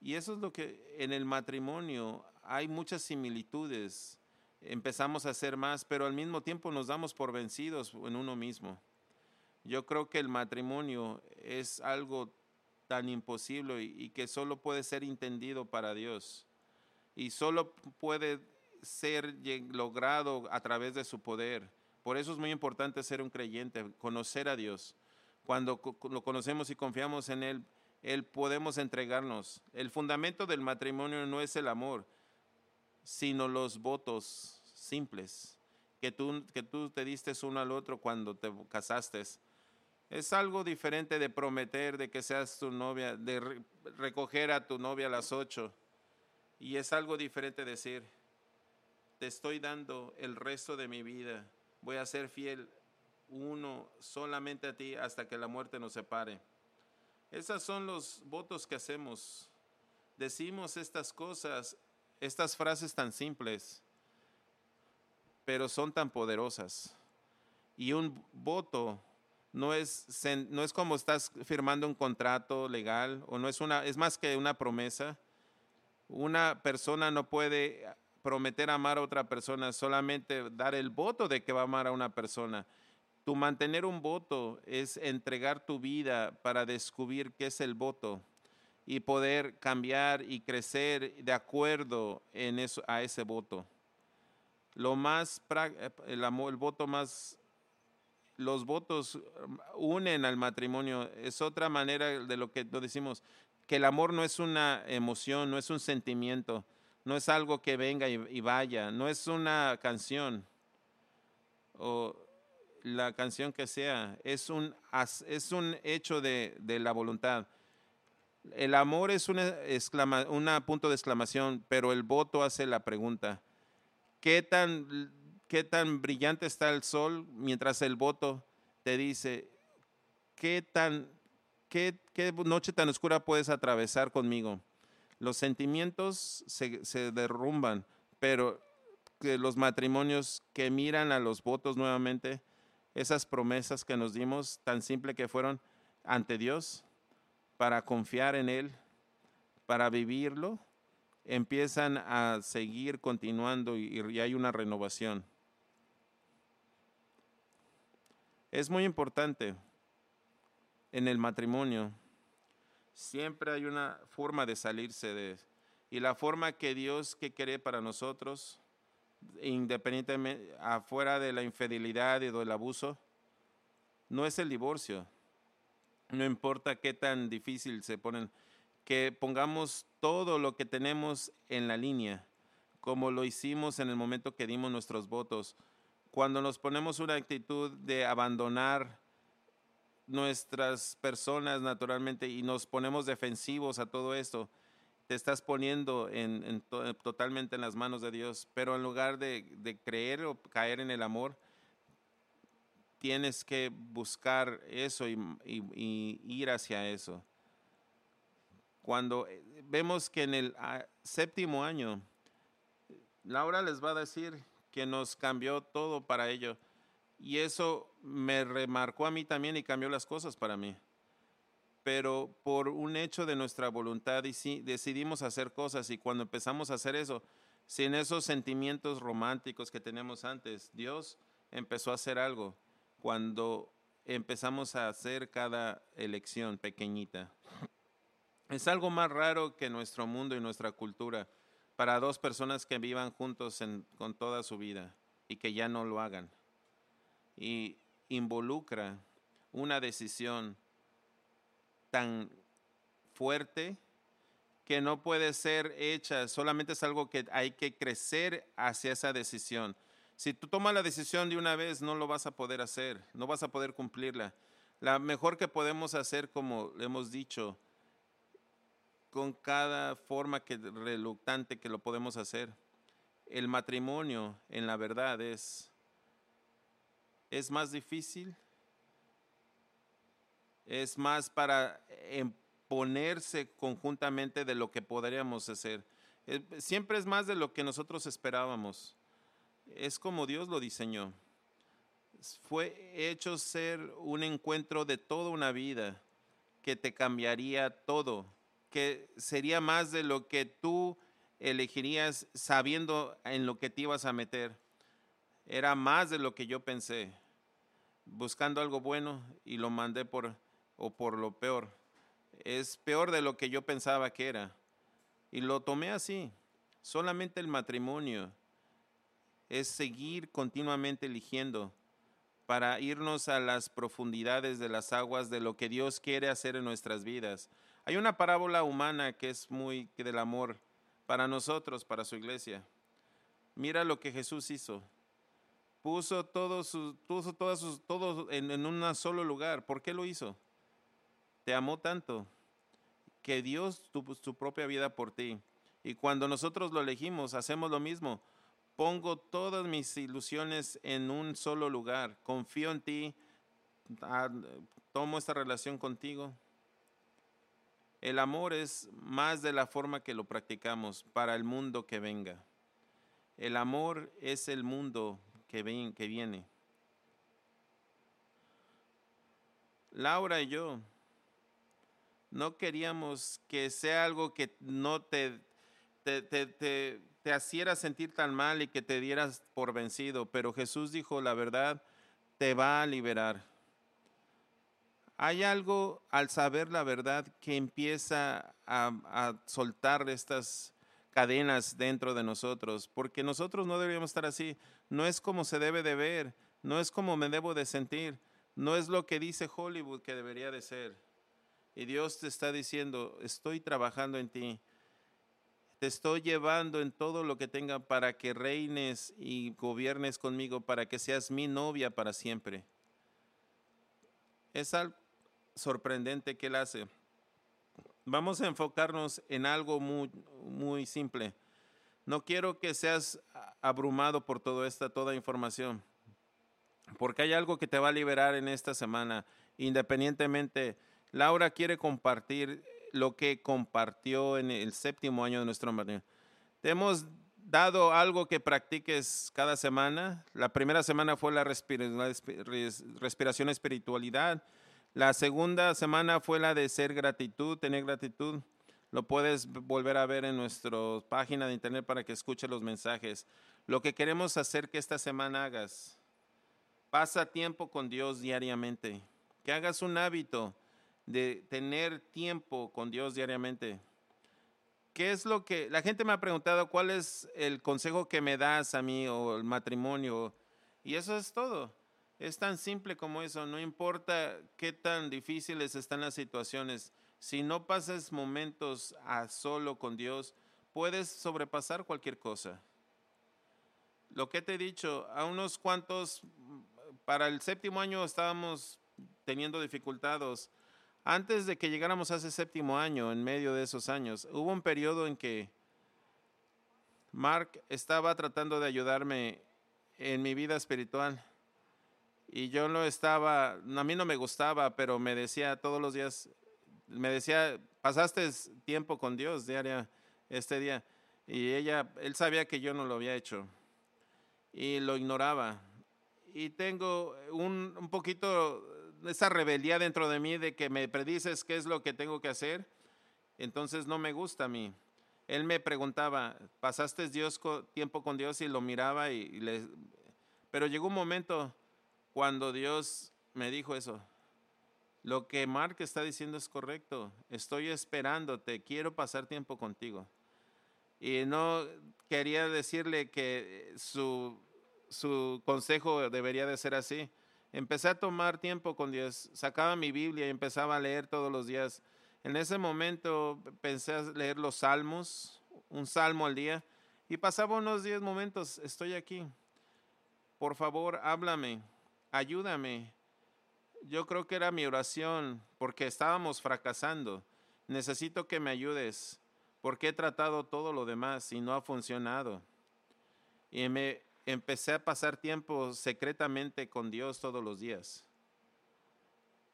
Y eso es lo que en el matrimonio hay muchas similitudes empezamos a hacer más, pero al mismo tiempo nos damos por vencidos en uno mismo. Yo creo que el matrimonio es algo tan imposible y, que solo puede ser entendido para Dios y solo puede ser logrado a través de su poder. Por eso es muy importante ser un creyente, conocer a Dios. Cuando lo conocemos y confiamos en Él, Él podemos entregarnos. El fundamento del matrimonio no es el amor, sino los votos simples que tú, que tú te diste uno al otro cuando te casaste. Es algo diferente de prometer de que seas tu novia, de recoger a tu novia a las ocho. Y es algo diferente decir, te estoy dando el resto de mi vida, voy a ser fiel uno solamente a ti hasta que la muerte nos separe. Esos son los votos que hacemos. Decimos estas cosas estas frases tan simples, pero son tan poderosas. Y un voto no es, no es como estás firmando un contrato legal o no es una, es más que una promesa. Una persona no puede prometer amar a otra persona, solamente dar el voto de que va a amar a una persona. Tu mantener un voto es entregar tu vida para descubrir qué es el voto y poder cambiar y crecer de acuerdo a ese voto. Lo más, el, el voto más, los votos um, unen al matrimonio. Es otra manera de lo que decimos, que el amor no es una emoción, no es un sentimiento, no es algo que venga y, vaya, no es una canción o la canción que sea, es un, es un hecho de, de la voluntad. El amor es una, una punto de exclamación, pero el voto hace la pregunta. ¿Qué tan, ¿Qué tan brillante está el sol mientras el voto te dice, qué, tan, qué, qué noche tan oscura puedes atravesar conmigo? Los sentimientos se, se derrumban, pero los matrimonios que miran a los votos nuevamente, esas promesas que nos dimos, tan simple que fueron ante Dios, para confiar en Él, para vivirlo, empiezan a seguir continuando y hay una renovación. Es muy importante en el matrimonio. Siempre hay una forma de salirse de y la forma que Dios que quiere para nosotros, independientemente afuera de la infidelidad y del abuso, no es el divorcio. No importa qué tan difícil se ponen, que pongamos todo lo que tenemos en la línea, como lo hicimos en el momento que dimos nuestros votos. Cuando nos ponemos una actitud de abandonar nuestras personas naturalmente y nos ponemos defensivos a todo esto, te estás poniendo en, totalmente en las manos de Dios, pero en lugar de, creer o caer en el amor, tienes que buscar eso y, ir hacia eso. Cuando eh, vemos que en el ah, séptimo año, Laura les va a decir que nos cambió todo para ello. Y eso me remarcó a mí también y cambió las cosas para mí. Pero por un hecho de nuestra voluntad decidimos hacer cosas y cuando empezamos a hacer eso, sin esos sentimientos románticos que tenemos antes, Dios empezó a hacer algo cuando empezamos a hacer cada elección pequeñita. Es algo más raro que nuestro mundo y nuestra cultura para dos personas que vivan juntos con toda su vida y que ya no lo hagan y involucra una decisión tan fuerte que no puede ser hecha, solamente es algo que hay que crecer hacia esa decisión. Si tú tomas la decisión de una vez, no lo vas a poder hacer, no vas a poder cumplirla. La mejor que podemos hacer, como hemos dicho, con cada forma que reluctante que lo podemos hacer. El matrimonio, en la verdad, es es más difícil, es más para ponerse conjuntamente de lo que podríamos hacer. Eh, siempre es más de lo que nosotros esperábamos. Es como Dios lo diseñó. Fue hecho ser un encuentro de toda una vida que te cambiaría todo, que sería más de lo que tú elegirías sabiendo en lo que te ibas a meter. Era más de lo que yo pensé buscando algo bueno y lo mandé por o por lo peor. Es peor de lo que yo pensaba que era. Y lo tomé así. Solamente el matrimonio es seguir continuamente eligiendo para irnos a las profundidades de las aguas de lo que Dios quiere hacer en nuestras vidas. Hay una parábola humana que es muy del amor para nosotros, para su iglesia. Mira lo que Jesús hizo puso todos sus, puso todas sus, todo en, en un solo lugar. ¿Por qué lo hizo? Te amó tanto que Dios tuvo su propia vida por ti. Y cuando nosotros lo elegimos, hacemos lo mismo. Pongo todas mis ilusiones en un solo lugar. Confío en ti. Ah, tomo esta relación contigo. El amor es más de la forma que lo practicamos para el mundo que venga. El amor es el mundo que, que viene. Laura y yo no queríamos que sea algo que no te, te, te, te, te sentir tan mal y que te dieras por vencido, pero Jesús dijo, la verdad te va a liberar. Hay algo al saber la verdad que empieza a, soltar estas cadenas dentro de nosotros, porque nosotros no deberíamos estar así no es como se debe de ver, no es como me debo de sentir, no es lo que dice Hollywood que debería de ser. Y Dios te está diciendo, estoy trabajando en ti, te estoy llevando en todo lo que tenga para que reines y gobiernes conmigo, para que seas mi novia para siempre. Es algo sorprendente que Él hace. Vamos a enfocarnos en algo muy, muy simple. No quiero que seas abrumado por toda esta toda información, porque hay algo que te va a liberar en esta semana, independientemente. Laura quiere compartir lo que compartió en el séptimo año de nuestro matrimonio. Te hemos dado algo que practiques cada semana. La primera semana fue la respiración espiritualidad. La segunda semana fue la de ser gratitud, tener gratitud. Lo puedes volver a ver en nuestra página de internet para que escuche los mensajes. Lo que queremos hacer que esta semana hagas, pasa tiempo con Dios diariamente. Que hagas un hábito de tener tiempo con Dios diariamente. ¿Qué es lo que la gente me ha preguntado cuál es el consejo que me das a mí o el matrimonio? Y eso es todo. Es tan simple como eso, no importa qué tan difíciles están las situaciones. Si no pasas momentos a solo con Dios, puedes sobrepasar cualquier cosa. Lo que te he dicho, a unos cuantos, para el séptimo año estábamos teniendo dificultades. Antes de que llegáramos a ese séptimo año, en medio de esos años, hubo un periodo en que Mark estaba tratando de ayudarme en mi vida espiritual. Y yo lo estaba, a mí no me gustaba, pero me decía todos los días, me decía, pasaste tiempo con Dios diaria este día. Y ella, él sabía que yo no lo había hecho. Y lo ignoraba. Y tengo un, un poquito esa rebeldía dentro de mí de que me predices qué es lo que tengo que hacer. Entonces no me gusta a mí. Él me preguntaba, ¿pasaste Dios tiempo con Dios? Y lo miraba y, y le... Pero llegó un momento cuando Dios me dijo eso. Lo que Mark está diciendo es correcto. Estoy esperándote, quiero pasar tiempo contigo. Y no quería decirle que su, su consejo debería de ser así. Empecé a tomar tiempo con Dios, sacaba mi Biblia y empezaba a leer todos los días. En ese momento pensé a leer los salmos, un salmo al día, y pasaba unos 10 momentos, estoy aquí. Por favor, háblame, ayúdame, yo creo que era mi oración porque estábamos fracasando. Necesito que me ayudes porque he tratado todo lo demás y no ha funcionado. Y me empecé a pasar tiempo secretamente con Dios todos los días.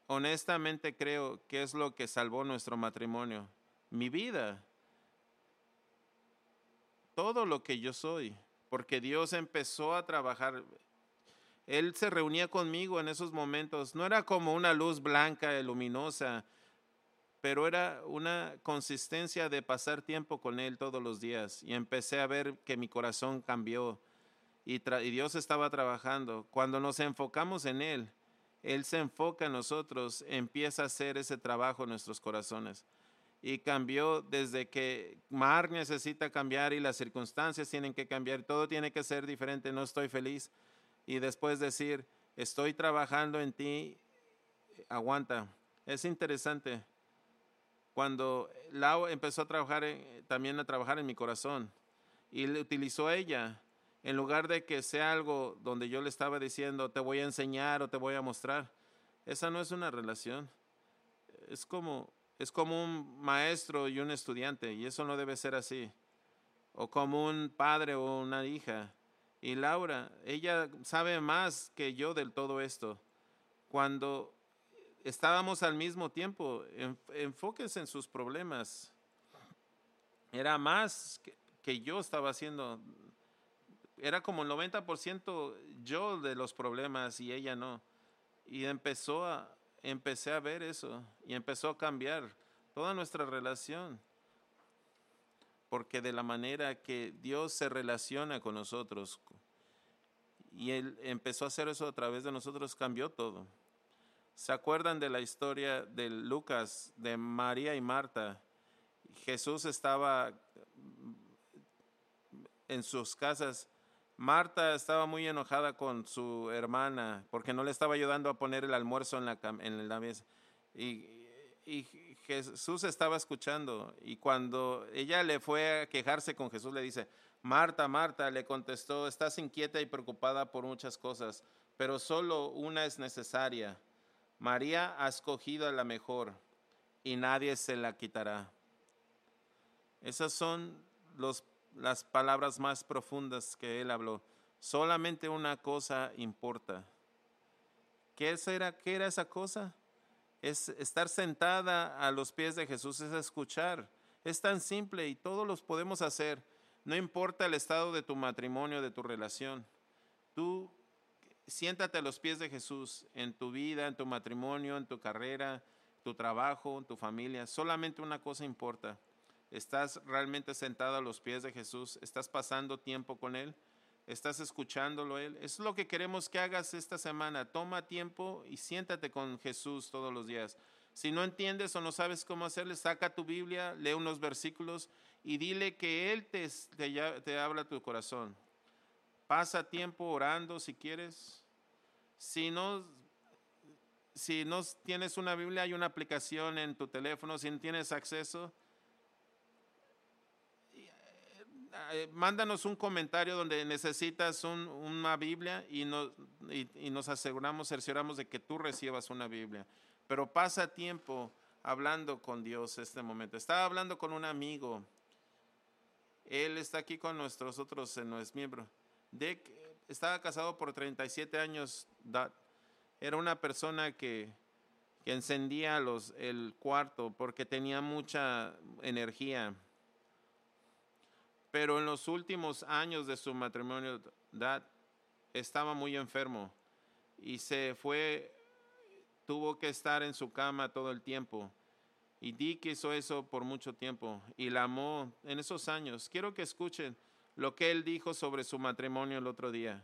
Honestamente creo que es lo que salvó nuestro matrimonio, mi vida, todo lo que yo soy, porque Dios empezó a trabajar él se reunía conmigo en esos momentos. No era como una luz blanca y luminosa, pero era una consistencia de pasar tiempo con Él todos los días. Y empecé a ver que mi corazón cambió y, Dios estaba trabajando. Cuando nos enfocamos en Él, Él se enfoca en nosotros, empieza a hacer ese trabajo en nuestros corazones. Y cambió desde que Mar necesita cambiar y las circunstancias tienen que cambiar, todo tiene que ser diferente, no estoy feliz y después decir, estoy trabajando en ti, aguanta. Es interesante. Cuando Lau empezó a trabajar, también a trabajar en mi corazón, y le utilizó ella, en lugar de que sea algo donde yo le estaba diciendo, te voy a enseñar o te voy a mostrar, esa no es una relación. Es como, es como un maestro y un estudiante, y eso no debe ser así. O como un padre o una hija. Y Laura, ella sabe más que yo del todo esto. Cuando estábamos al mismo tiempo, enfóquense en sus problemas. Era más que, yo estaba haciendo. Era como el 90% yo de los problemas y ella no. Y empezó a, empecé a ver eso y empezó a cambiar toda nuestra relación porque de la manera que Dios se relaciona con nosotros, y Él empezó a hacer eso a través de nosotros, cambió todo. ¿Se acuerdan de la historia de Lucas, de María y Marta? Jesús estaba en sus casas. Marta estaba muy enojada con su hermana porque no le estaba ayudando a poner el almuerzo en la, mesa. Y Jesús estaba escuchando y cuando ella le fue a quejarse con Jesús, le dice, Marta, Marta, le contestó, estás inquieta y preocupada por muchas cosas, pero solo una es necesaria. María ha escogido a la mejor y nadie se la quitará. Esas son las palabras más profundas que él habló. Solamente una cosa importa. ¿Qué era, qué era esa cosa? es estar sentada a los pies de Jesús, es escuchar. Es tan simple y todos los podemos hacer. No importa el estado de tu matrimonio, de tu relación. Tú siéntate a los pies de Jesús en tu vida, en tu matrimonio, en tu carrera, tu trabajo, en tu familia. Solamente una cosa importa. ¿Estás realmente sentado a los pies de Jesús? ¿Estás pasando tiempo con Él? ¿Estás escuchándolo Él? Es lo que queremos que hagas esta semana. Toma tiempo y siéntate con Jesús todos los días. Si no entiendes o no sabes cómo hacerle, saca tu Biblia, lee unos versículos y dile que Él te, te, te habla tu corazón. Pasa tiempo orando si quieres. Si no, si no tienes una Biblia, hay una aplicación en tu teléfono. Si no tienes acceso, eh, mándanos un comentario donde necesitas una Biblia y, y, nos aseguramos, cercioramos de que tú recibas una Biblia. Pero pasa tiempo hablando con Dios este momento. Estaba hablando con un amigo. Él está aquí con nuestros otros eh, miembros. Dick estaba casado por 37 años. Era una persona que, que encendía los, el cuarto porque tenía mucha energía pero en los últimos años de su matrimonio, Dad estaba muy enfermo y se fue, tuvo que estar en su cama todo el tiempo. Y Dick hizo eso por mucho tiempo y la amó en esos años. Quiero que escuchen lo que él dijo sobre su matrimonio el otro día.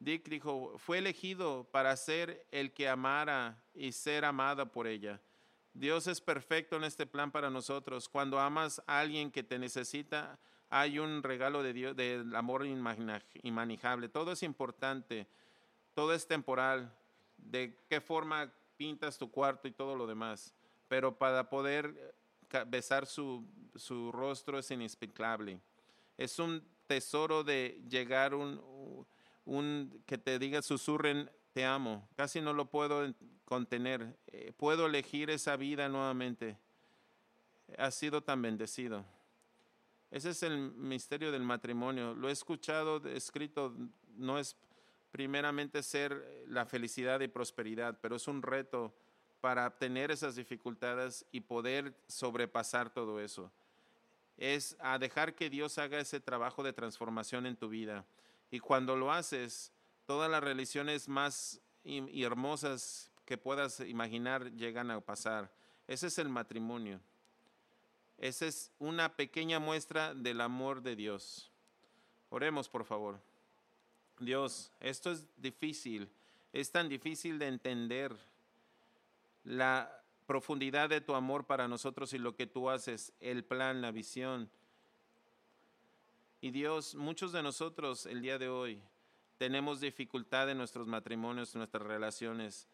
Dick dijo, fue elegido para ser el que amara y ser amada por ella. Dios es perfecto en este plan para nosotros. Cuando amas a alguien que te necesita, hay un regalo de Dios, del amor inmanejable. Todo es importante, todo es temporal, de qué forma pintas tu cuarto y todo lo demás. Pero para poder eh, besar su, su rostro es inexplicable. Es un tesoro de llegar un, un que te diga susurren te amo. Casi no lo puedo contener. Eh, puedo elegir esa vida nuevamente. Ha sido tan bendecido. Ese es el misterio del matrimonio. Lo he escuchado escrito, no es primeramente ser la felicidad y prosperidad, pero es un reto para obtener esas dificultades y poder sobrepasar todo eso. Es a dejar que Dios haga ese trabajo de transformación en tu vida. Y cuando lo haces, todas las relaciones más hermosas que puedas imaginar llegan a pasar. Ese es el matrimonio. Esa es una pequeña muestra del amor de Dios. Oremos, por favor. Dios, esto es difícil, es tan difícil de entender la profundidad de tu amor para nosotros y lo que tú haces, el plan, la visión. Y Dios, muchos de nosotros el día de hoy tenemos dificultad en nuestros matrimonios, en nuestras relaciones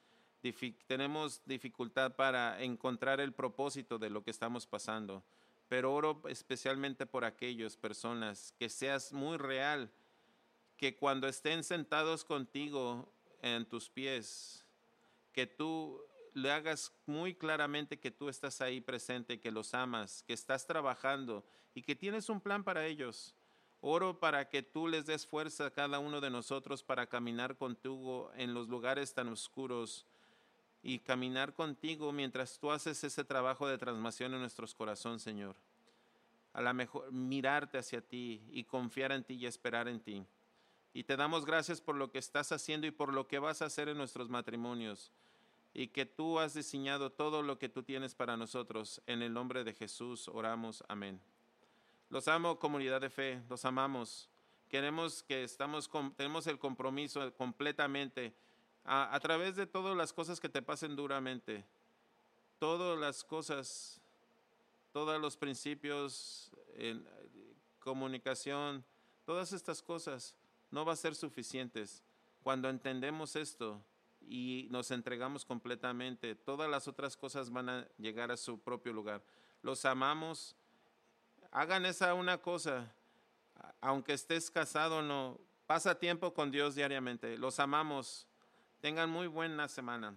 tenemos dificultad para encontrar el propósito de lo que estamos pasando. Pero oro especialmente por aquellas personas, que seas muy real, que cuando estén sentados contigo en tus pies, que tú le hagas muy claramente que tú estás ahí presente, que los amas, que estás trabajando y que tienes un plan para ellos. Oro para que tú les des fuerza a cada uno de nosotros para caminar contigo en los lugares tan oscuros y caminar contigo mientras tú haces ese trabajo de transformación en nuestros corazones, Señor. A la mejor mirarte hacia ti y confiar en ti y esperar en ti. Y te damos gracias por lo que estás haciendo y por lo que vas a hacer en nuestros matrimonios. Y que tú has diseñado todo lo que tú tienes para nosotros. En el nombre de Jesús oramos. Amén. Los amo, comunidad de fe. Los amamos. Queremos que estamos, tenemos el compromiso completamente a, través de todas las cosas que te pasen duramente, todas las cosas, todos los principios en comunicación, todas estas cosas no va a ser suficientes. Cuando entendemos esto y nos entregamos completamente, todas las otras cosas van a llegar a su propio lugar. Los amamos. Hagan esa una cosa, aunque estés casado o no, pasa tiempo con Dios diariamente. Los amamos Tengan muy buena semana.